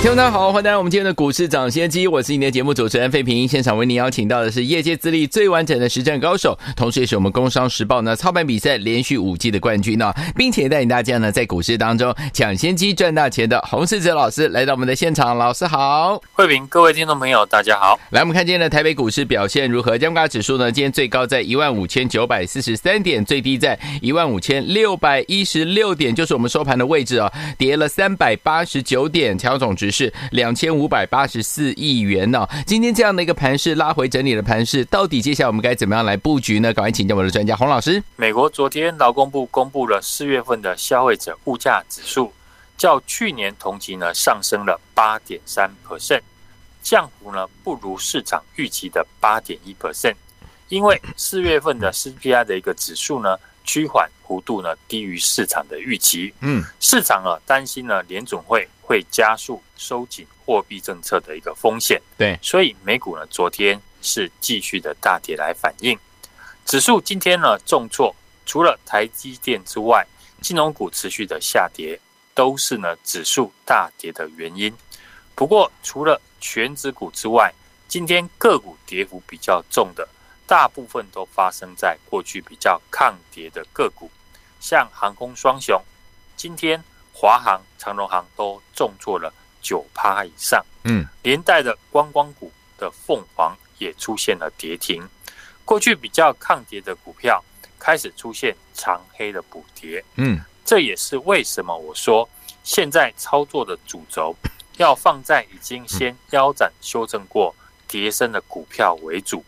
听众大家好，欢迎来到我们今天的股市涨先机，我是你的节目主持人费平。现场为您邀请到的是业界资历最完整的实战高手，同时也是我们工商时报呢操盘比赛连续五季的冠军呢，并且带领大家呢在股市当中抢先机赚大钱的洪世哲老师来到我们的现场。老师好，费平，各位听众朋友大家好。来，我们看今天的台北股市表现如何？加权指数呢，今天最高在一万五千九百四十三点，最低在一万五千六百一十六点，就是我们收盘的位置啊，跌了三百八十九点，调总值。是两千五百八十四亿元呢、今天这样的一个盘势拉回整理的盘势，到底接下来我们该怎么样来布局呢？赶快请教我的专家洪老师。美国昨天劳工部公布了四月份的消费者物价指数，较去年同期呢上升了八点三 percent，降幅呢不如市场预期的八点一 percent，因为四月份的 CPI 的一个指数呢趋缓幅度呢低于市场的预期。嗯，市场啊担心呢联准会。会加速收紧货币政策的一个风险，对，所以美股呢昨天是继续的大跌来反应，指数今天呢重挫，除了台积电之外，金融股持续的下跌，都是呢指数大跌的原因。不过除了全指股之外，今天个股跌幅比较重的，大部分都发生在过去比较抗跌的个股，像航空双雄，今天。华航、长荣航都重挫了九趴以上，嗯，连带的观光股的凤凰也出现了跌停。过去比较抗跌的股票开始出现长黑的补跌，嗯，这也是为什么我说现在操作的主轴要放在已经先腰斩修正过跌深的股票为主，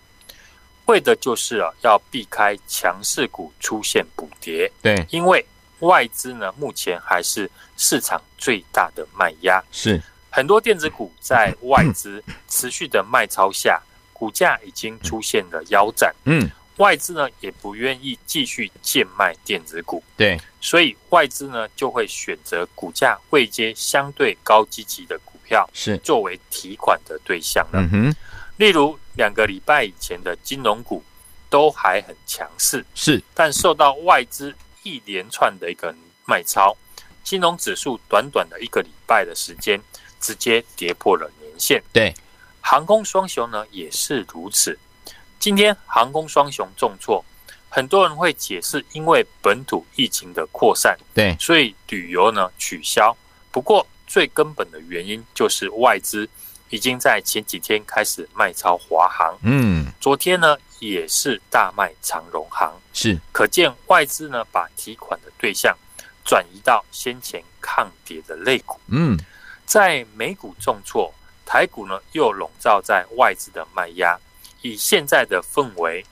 为的就是啊要避开强势股出现补跌，对，因为。外资呢，目前还是市场最大的卖压，是。很多电子股在外资持续的卖超下，股价已经出现了腰斩。嗯，外资呢也不愿意继续贱卖电子股，对，所以外资呢就会选择股价位阶相对高积极的股票，是。作为提款的对象了。嗯哼，例如两个礼拜以前的金融股都还很强势，是，但受到外资。一连串的一个卖超，金融指数短短的一个礼拜的时间，直接跌破了年线。对，航空双雄呢也是如此。今天航空双雄重挫，很多人会解释，因为本土疫情的扩散，对，所以旅游呢取消。不过最根本的原因就是外资已经在前几天开始卖超华航。嗯，昨天呢。也是大卖长荣航，是可见外资呢把提款的对象转移到先前抗跌的类股。嗯，在美股重挫，台股呢又笼罩在外资的卖压。以现在的氛围，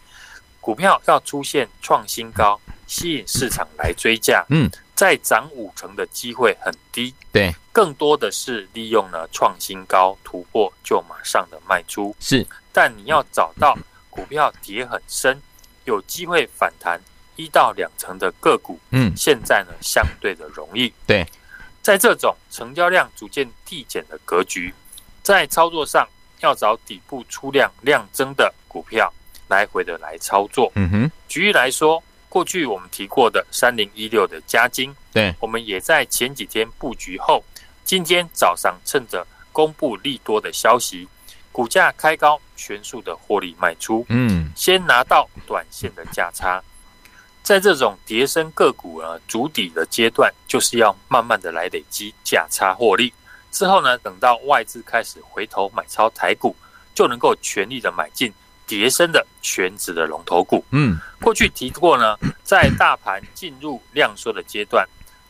股票要出现创新高，吸引市场来追价。嗯，再涨五成的机会很低。对，更多的是利用了创新高突破就马上的卖出。是，但你要找到。股票跌很深，有机会反弹一到两成的个股，嗯，现在呢相对的容易。对，在这种成交量逐渐递减的格局，在操作上要找底部出量量增的股票来回的来操作。嗯哼，举例来说，过去我们提过的三零一六的加金，对，我们也在前几天布局后，今天早上趁着公布利多的消息。股价开高，全数的获利卖出，嗯，先拿到短线的价差。在这种跌升个股啊，筑底的阶段，就是要慢慢的来累积价差获利。之后呢，等到外资开始回头买超台股，就能够全力的买进跌深的全指的龙头股。嗯，过去提过呢，在大盘进入量缩的阶段，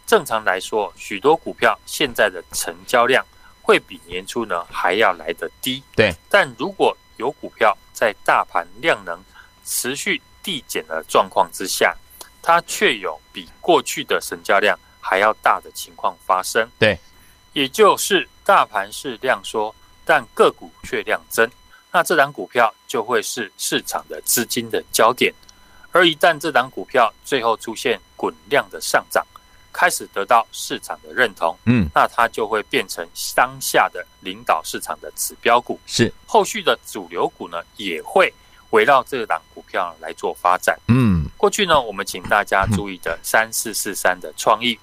正常来说，许多股票现在的成交量。会比年初呢还要来得低，对。但如果有股票在大盘量能持续递减的状况之下，它却有比过去的成交量还要大的情况发生，对。也就是大盘是量缩，但个股却量增，那这档股票就会是市场的资金的焦点。而一旦这档股票最后出现滚量的上涨，开始得到市场的认同，嗯，那它就会变成当下的领导市场的指标股。是后续的主流股呢，也会围绕这档股票来做发展。嗯，过去呢，我们请大家注意的三四四三的创意，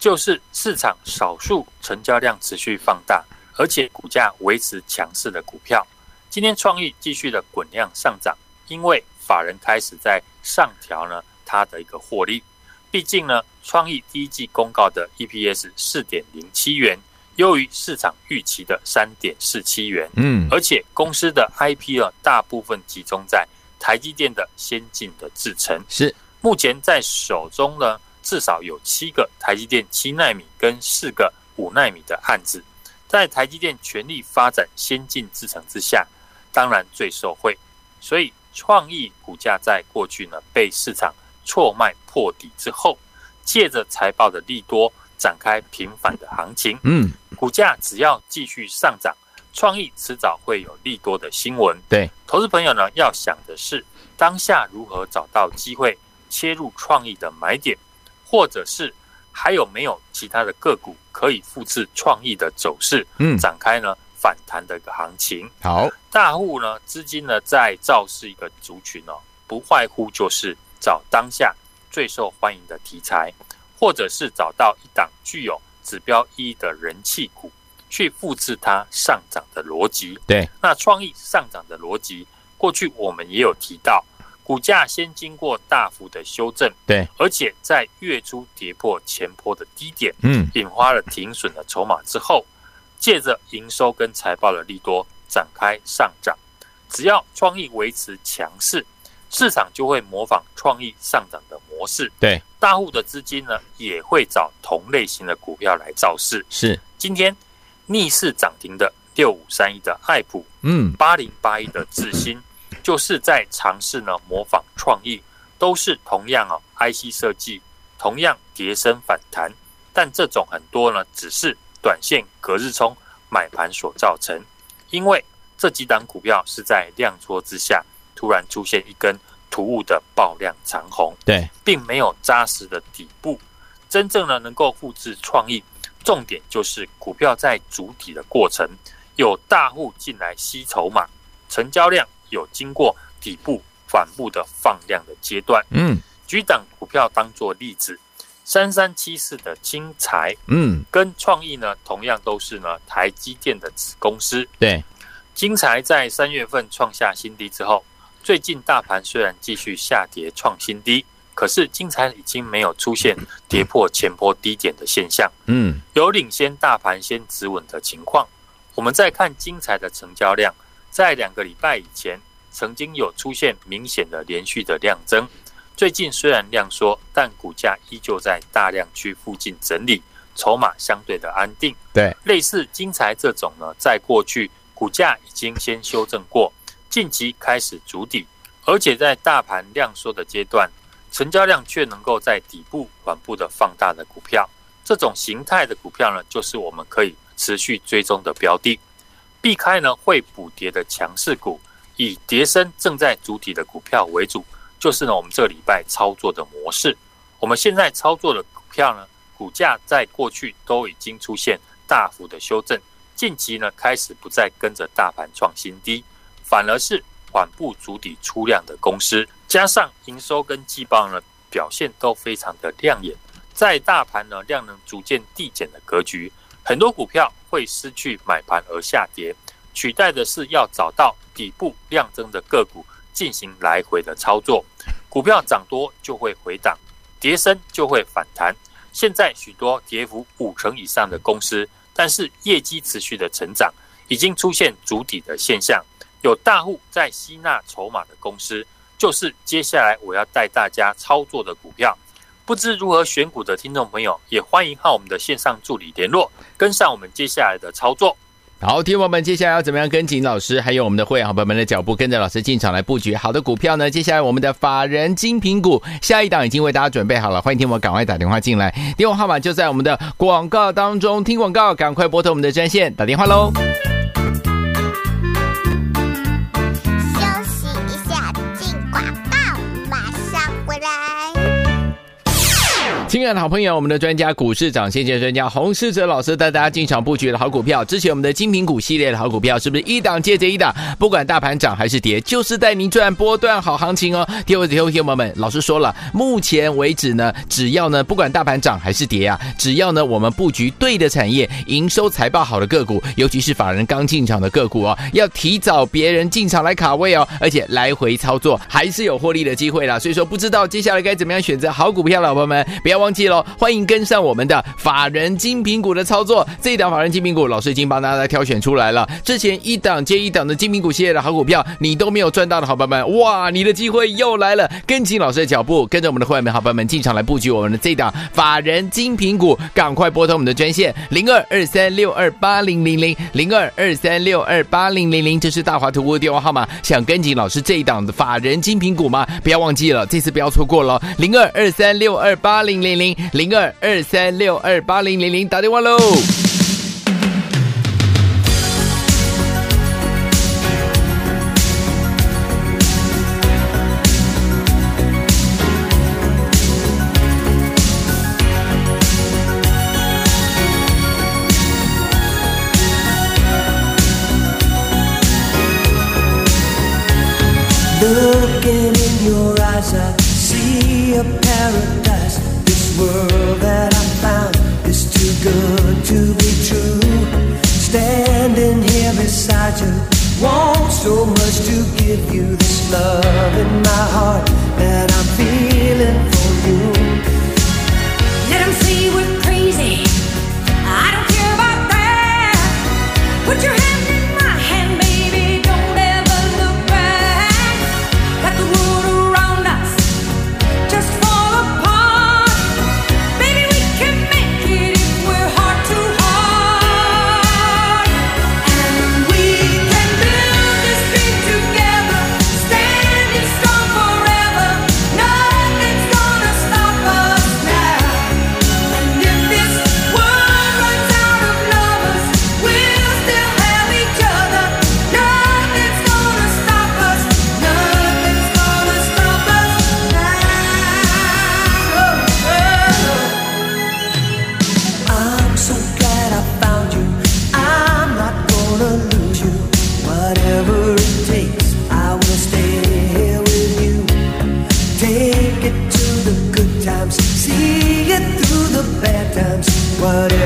就是市场少数成交量持续放大，而且股价维持强势的股票。今天创意继续的滚量上涨，因为法人开始在上调呢它的一个获利。毕竟呢，创意第一季公告的 EPS 四点零七元，优于市场预期的三点四七元。嗯，而且公司的 IP 呢，大部分集中在台积电的先进的制程。是目前在手中呢，至少有七个台积电七纳米跟四个五纳米的案子，在台积电全力发展先进制程之下，当然最受惠。所以创意股价在过去呢，被市场。错卖破底之后，借着财报的利多展开频繁的行情。嗯，股价只要继续上涨，创意迟早会有利多的新闻。对，投资朋友呢，要想的是当下如何找到机会切入创意的买点，或者是还有没有其他的个股可以复制创意的走势，嗯，展开呢反弹的一个行情。好，大户呢资金呢在造势一个族群哦，不外乎就是。找当下最受欢迎的题材，或者是找到一档具有指标意义的人气股，去复制它上涨的逻辑。对，那创意上涨的逻辑，过去我们也有提到，股价先经过大幅的修正，对，而且在月初跌破前坡的低点，嗯，引发了停损的筹码之后，借着营收跟财报的利多展开上涨。只要创意维持强势。市场就会模仿创意上涨的模式，对，大户的资金呢也会找同类型的股票来造势。是，今天逆势涨停的六五三一的爱普，嗯，八零八一的智新，就是在尝试呢模仿创意，都是同样啊 IC 设计，同样跌升反弹，但这种很多呢只是短线隔日冲买盘所造成，因为这几档股票是在量缩之下。突然出现一根突兀的爆量长红，对，并没有扎实的底部。真正呢能够复制创意，重点就是股票在主底的过程，有大户进来吸筹码，成交量有经过底部反复的放量的阶段。嗯，举档股票当做例子，三三七四的精材，嗯，跟创意呢同样都是呢台积电的子公司。对，精材在三月份创下新低之后。最近大盘虽然继续下跌创新低，可是精材已经没有出现跌破前波低点的现象，嗯，有领先大盘先止稳的情况。我们再看精材的成交量，在两个礼拜以前曾经有出现明显的连续的量增，最近虽然量缩，但股价依旧在大量区附近整理，筹码相对的安定。对，类似金财这种呢，在过去股价已经先修正过。近期开始筑底，而且在大盘量缩的阶段，成交量却能够在底部缓步的放大的股票，这种形态的股票呢，就是我们可以持续追踪的标的。避开呢会补跌的强势股，以跌升正在筑底的股票为主，就是呢我们这个礼拜操作的模式。我们现在操作的股票呢，股价在过去都已经出现大幅的修正，近期呢开始不再跟着大盘创新低。反而是缓步筑底出量的公司，加上营收跟季报呢表现都非常的亮眼，在大盘呢量能逐渐递减的格局，很多股票会失去买盘而下跌，取代的是要找到底部量增的个股进行来回的操作。股票涨多就会回档，跌深就会反弹。现在许多跌幅五成以上的公司，但是业绩持续的成长，已经出现筑底的现象。有大户在吸纳筹码的公司，就是接下来我要带大家操作的股票。不知如何选股的听众朋友，也欢迎和我们的线上助理联络，跟上我们接下来的操作。好，听友们，接下来要怎么样跟紧老师，还有我们的会员好朋友们的脚步，跟着老师进场来布局好的股票呢？接下来我们的法人精品股下一档已经为大家准备好了，欢迎听我赶快打电话进来，电话号码就在我们的广告当中。听广告，赶快拨通我们的专线打电话喽。亲爱的好朋友，我们的专家股市涨先见专家洪世哲老师带大家进场布局的好股票，之前我们的精品股系列的好股票，是不是一档接着一档？不管大盘涨还是跌，就是带您赚波段好行情哦。听我听我听友们，老师说了，目前为止呢，只要呢不管大盘涨还是跌啊，只要呢我们布局对的产业，营收财报好的个股，尤其是法人刚进场的个股哦，要提早别人进场来卡位哦，而且来回操作还是有获利的机会啦。所以说，不知道接下来该怎么样选择好股票，老朋友们不要忘忘记喽，欢迎跟上我们的法人精品股的操作。这一档法人精品股，老师已经帮大家挑选出来了。之前一档接一档的精品股系列的好股票，你都没有赚到的好朋友们，哇，你的机会又来了！跟紧老师的脚步，跟着我们的会员们、好朋友们进场来布局我们的这一档法人精品股，赶快拨通我们的专线零二二三六二八零零零零二二三六二八零零零，这是大华图的电话号码。想跟紧老师这一档的法人精品股吗？不要忘记了，这次不要错过了，零二二三六二八零零零零二二三六二八零零零打电话喽。Look in your eyes. see it through the bad times, whatever.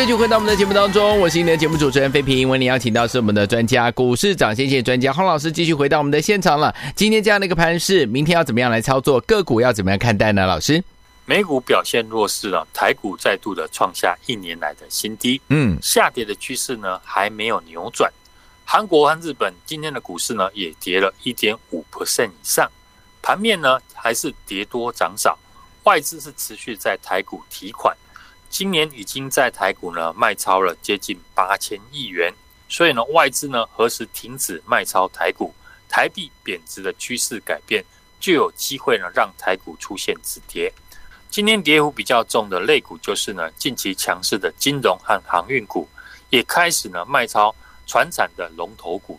继续回到我们的节目当中，我是今天的节目主持人费平。为您邀请到是我们的专家，股市长先机专家洪老师，继续回到我们的现场了。今天这样的一个盘势，明天要怎么样来操作？个股要怎么样看待呢？老师，美股表现弱势了，台股再度的创下一年来的新低。嗯，下跌的趋势呢还没有扭转。韩国和日本今天的股市呢也跌了一点五 percent 以上，盘面呢还是跌多涨少，外资是持续在台股提款。今年已经在台股呢卖超了接近八千亿元，所以呢外资呢何时停止卖超台股，台币贬值的趋势改变，就有机会呢让台股出现止跌。今天跌幅比较重的类股就是呢近期强势的金融和航运股，也开始呢卖超船产的龙头股。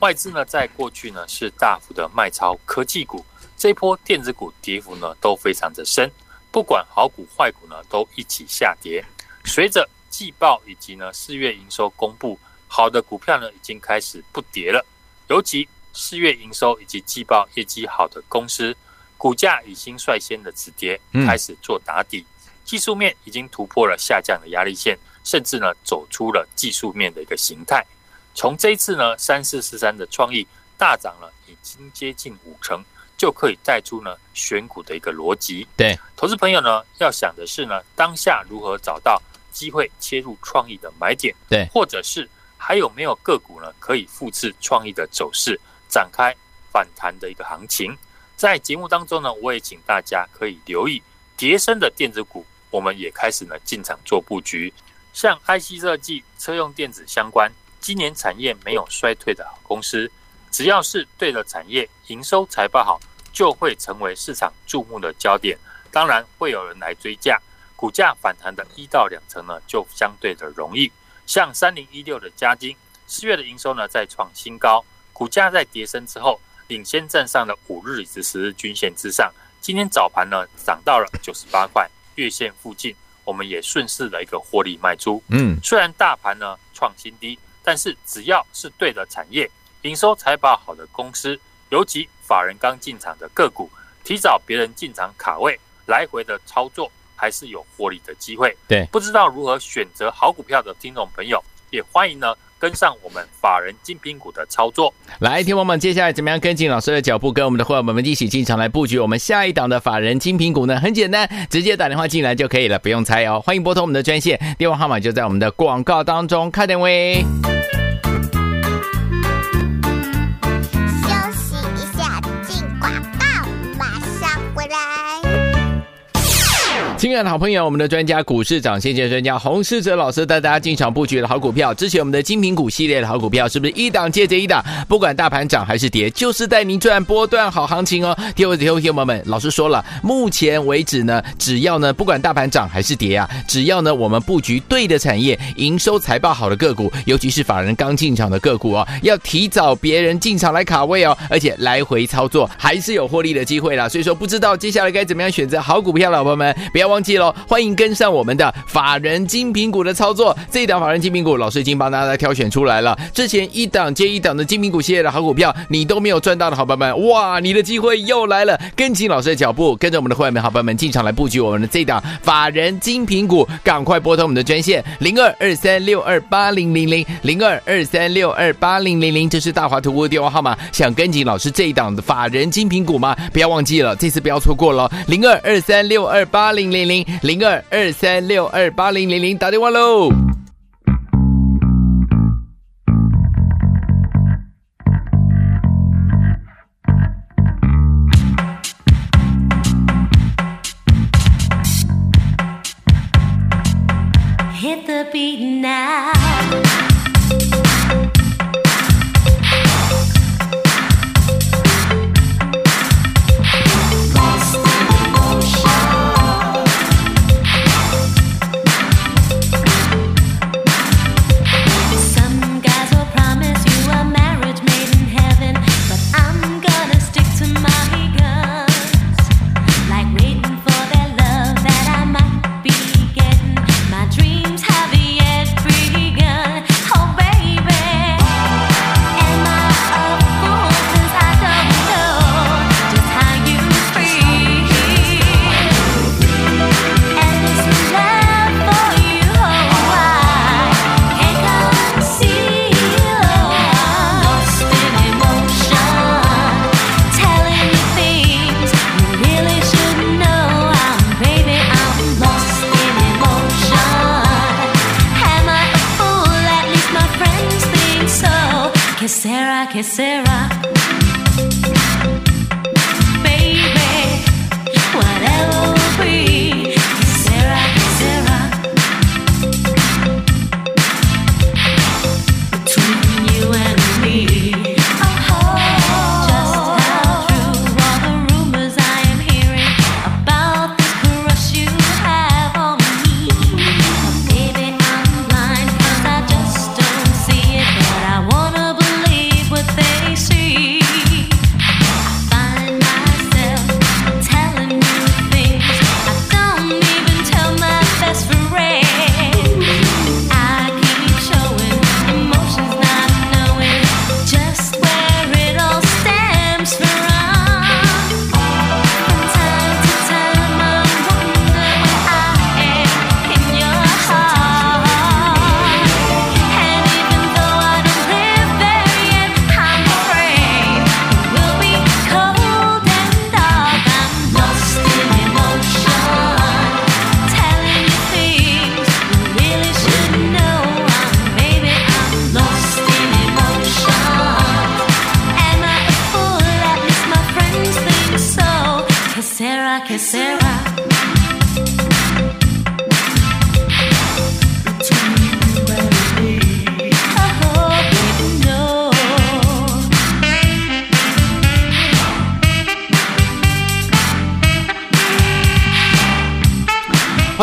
外资呢在过去呢是大幅的卖超科技股，这一波电子股跌幅呢都非常的深。不管好股坏股呢，都一起下跌。随着季报以及呢四月营收公布，好的股票呢已经开始不跌了。尤其四月营收以及季报业绩好的公司，股价已经率先的止跌，开始做打底。技术面已经突破了下降的压力线，甚至呢走出了技术面的一个形态。从这一次呢三四四三的创意大涨了，已经接近五成。就可以带出呢选股的一个逻辑。对，投资朋友呢要想的是呢，当下如何找到机会切入创意的买点。对，或者是还有没有个股呢可以复制创意的走势，展开反弹的一个行情。在节目当中呢，我也请大家可以留意叠升的电子股，我们也开始呢进场做布局。像 IC 设计、车用电子相关，今年产业没有衰退的好公司。只要是对的产业，营收财报好，就会成为市场注目的焦点。当然会有人来追价，股价反弹的一到两成呢，就相对的容易。像三零一六的嘉金，四月的营收呢再创新高，股价在跌升之后，领先站上了五日以及十日均线之上。今天早盘呢涨到了九十八块月线附近，我们也顺势的一个获利卖出。嗯，虽然大盘呢创新低，但是只要是对的产业。营收财报好的公司，尤其法人刚进场的个股，提早别人进场卡位，来回的操作还是有获利的机会。对，不知道如何选择好股票的听众朋友，也欢迎呢跟上我们法人精品股的操作。来，听众们，接下来怎么样跟进老师的脚步，跟我们的伙伴们一起进场来布局我们下一档的法人精品股呢？很简单，直接打电话进来就可以了，不用猜哦。欢迎拨通我们的专线，电话号码就在我们的广告当中，看点位。亲爱的好朋友，我们的专家股市涨先机专家洪世哲老师带大家进场布局的好股票，之前我们的精品股系列的好股票，是不是一档接着一档？不管大盘涨还是跌，就是带您赚波段好行情哦。听我听我听友们，老师说了，目前为止呢，只要呢不管大盘涨还是跌啊，只要呢我们布局对的产业，营收财报好的个股，尤其是法人刚进场的个股哦，要提早别人进场来卡位哦，而且来回操作还是有获利的机会啦。所以说，不知道接下来该怎么样选择好股票，老朋友们不要。忘记了，欢迎跟上我们的法人精品股的操作。这一档法人精品股，老师已经帮大家挑选出来了。之前一档接一档的精品股系列的好股票，你都没有赚到的好朋友们，哇，你的机会又来了！跟紧老师的脚步，跟着我们的会员们、好朋友们进场来布局我们的这一档法人精品股。赶快拨通我们的专线零二二三六二八零零零零二二三六二八零零零，这是大华图的电话号码。想跟紧老师这一档的法人精品股吗？不要忘记了，这次不要错过了，零二二三六二八零零。零零零二二三六二八零零零打电话喽。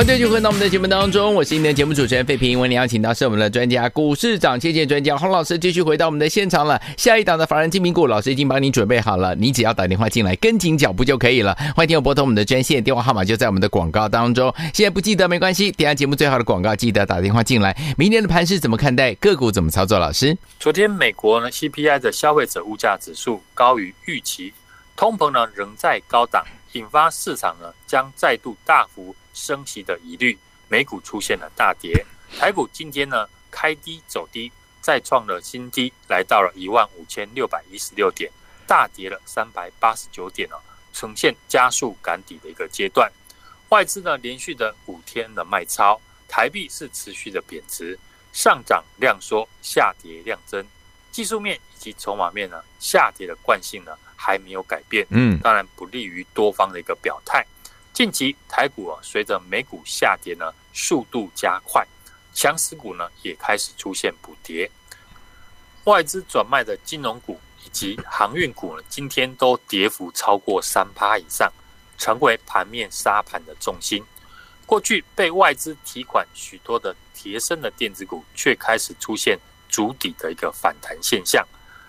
欢迎继续回到我们的节目当中，我是今天的节目主持人费平。为你邀请到是我们的专家，股市涨跌线专家洪老师，继续回到我们的现场了。下一档的法人精品股，老师已经帮您准备好了，你只要打电话进来，跟紧脚步就可以了。欢迎听我拨通我们的专线电话号码，就在我们的广告当中。现在不记得没关系，点下节目最后的广告记得打电话进来。明天的盘势怎么看待？个股怎么操作？老师，昨天美国呢 CPI 的消费者物价指数高于预期，通膨呢仍在高档，引发市场呢将再度大幅升息的疑虑。美股出现了大跌，台股今天呢开低走低，再创了新低，来到了一万五千六百一十六点，大跌了三百八十九点哦，呈现加速赶底的一个阶段。外资呢连续的五天的卖超，台币是持续的贬值，上涨量缩，下跌量增。技术面以及筹码面呢下跌的惯性呢还没有改变，嗯，当然不利于多方的一个表态。近期台股啊，随着美股下跌呢，速度加快，强势股呢也开始出现补跌。外资转卖的金融股以及航运股呢，今天都跌幅超过三趴以上，成为盘面沙盘的重心。过去被外资提款许多的贴身的电子股，却开始出现筑底的一个反弹现象。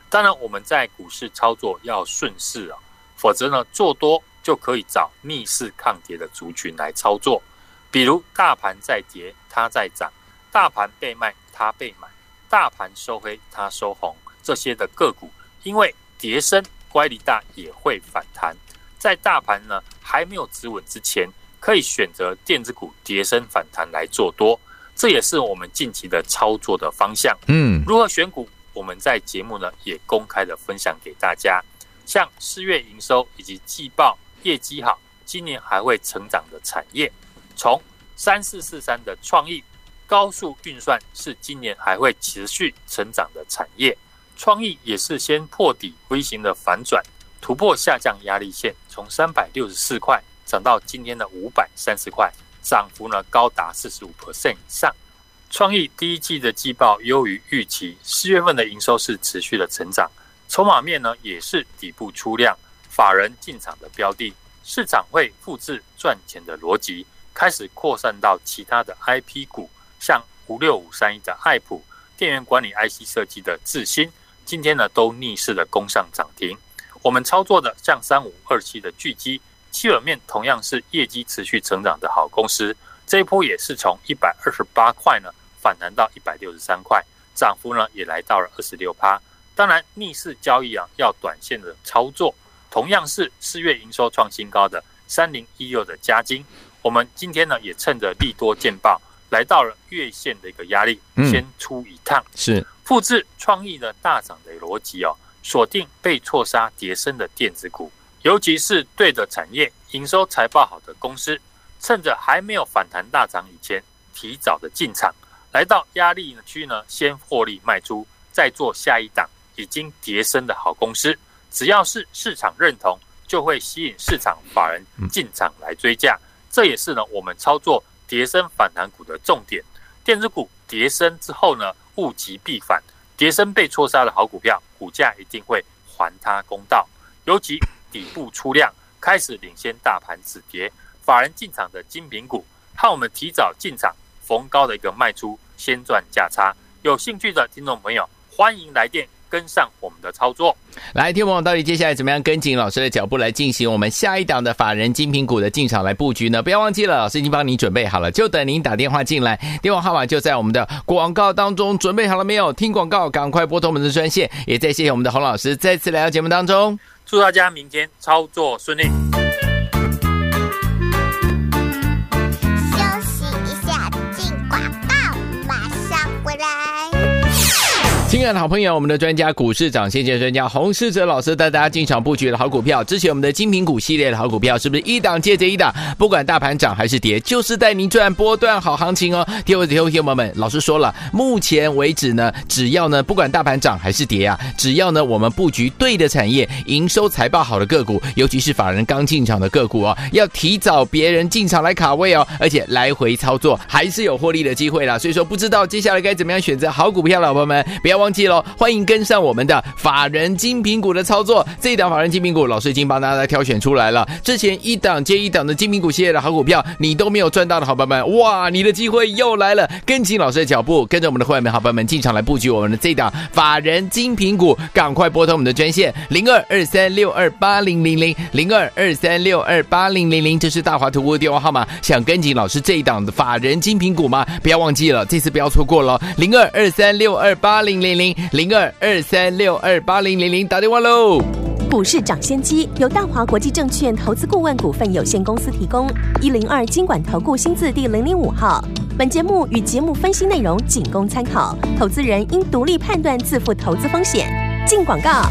当然，我们在股市操作要顺势啊，否则呢做多。就可以找逆势抗跌的族群来操作，比如大盘在跌，它在涨；大盘被卖，它被买；大盘收黑，它收红。这些的个股，因为跌升，乖离大也会反弹。在大盘呢还没有止稳之前，可以选择电子股跌升反弹来做多，这也是我们近期的操作的方向。嗯，如何选股，我们在节目呢也公开的分享给大家，像四月营收以及季报。业绩好，今年还会成长的产业，从三四四三的创意高速运算是今年还会持续成长的产业。创意也是先破底微型的反转，突破下降压力线，从三百六十四块涨到今天的五百三十块，涨幅呢高达四十五 percent 以上。创意第一季的季报优于预期，四月份的营收是持续的成长，筹码面呢也是底部出量。法人进场的标的，市场会复制赚钱的逻辑，开始扩散到其他的 IP 股，像五六五三一的爱普、电源管理 IC 设计的智新，今天呢都逆势的攻上涨停。我们操作的像三五二七的巨基，基本面同样是业绩持续成长的好公司，这一波也是从一百二十八块呢反弹到一百六十三块，涨幅呢也来到了二十六趴。当然逆势交易啊，要短线的操作。同样是四月营收创新高的三零一六的加金，我们今天呢也趁着利多见报，来到了月线的一个压力，先出一趟，是复制创意的大涨的逻辑哦，锁定被错杀跌升的电子股，尤其是对的产业，营收财报好的公司，趁着还没有反弹大涨以前，提早的进场，来到压力区呢，先获利卖出，再做下一档已经跌升的好公司，只要是市场认同，就会吸引市场法人进场来追价。这也是呢我们操作跌升反弹股的重点。电子股跌升之后呢，物极必反，跌升被错杀的好股票，股价一定会还他公道。尤其底部出量，开始领先大盘止跌，法人进场的精品股，和我们提早进场逢高的一个卖出，先赚价差。有兴趣的听众朋友，欢迎来电。跟上我们的操作，来，听众到底接下来怎么样跟紧老师的脚步来进行我们下一档的法人精品股的进场来布局呢？不要忘记了，老师已经帮你准备好了，就等您打电话进来，电话号码就在我们的广告当中。准备好了没有？听广告，赶快拨通我们的专线。也再谢谢我们的洪老师再次来到节目当中，祝大家明天操作顺利。亲爱的好朋友，我们的专家股市涨先见专家洪世哲老师带大家进场布局的好股票，之前我们的精品股系列的好股票，是不是一档接着一档？不管大盘涨还是跌，就是带您赚波段好行情哦。听我听我听友们，老师说了，目前为止呢，只要呢不管大盘涨还是跌啊，只要呢我们布局对的产业，营收财报好的个股，尤其是法人刚进场的个股哦，要提早别人进场来卡位哦，而且来回操作还是有获利的机会啦。所以说，不知道接下来该怎么样选择好股票，老朋友们不要忘记喽，欢迎跟上我们的法人精品股的操作。这一档法人精品股，老师已经帮大家挑选出来了。之前一档接一档的精品股系列的好股票，你都没有赚到的好朋友们，哇，你的机会又来了！跟紧老师的脚步，跟着我们的会员们、好朋友们进场来布局我们的这一档法人精品股，赶快拨通我们的专线零二二三六二八零零零零二二三六二八零零零，这是大华图的电话号码。想跟紧老师这一档的法人精品股吗？不要忘记了，这次不要错过了，零二二三六二八零零零。零二二三六二八零零零，打电话喽！股市涨先机由大华国际证券投资顾问股份有限公司提供，一零二经管投顾新字第零零五号。本节目与节目分析内容仅供参考，投资人应独立判断，自负投资风险。进广告。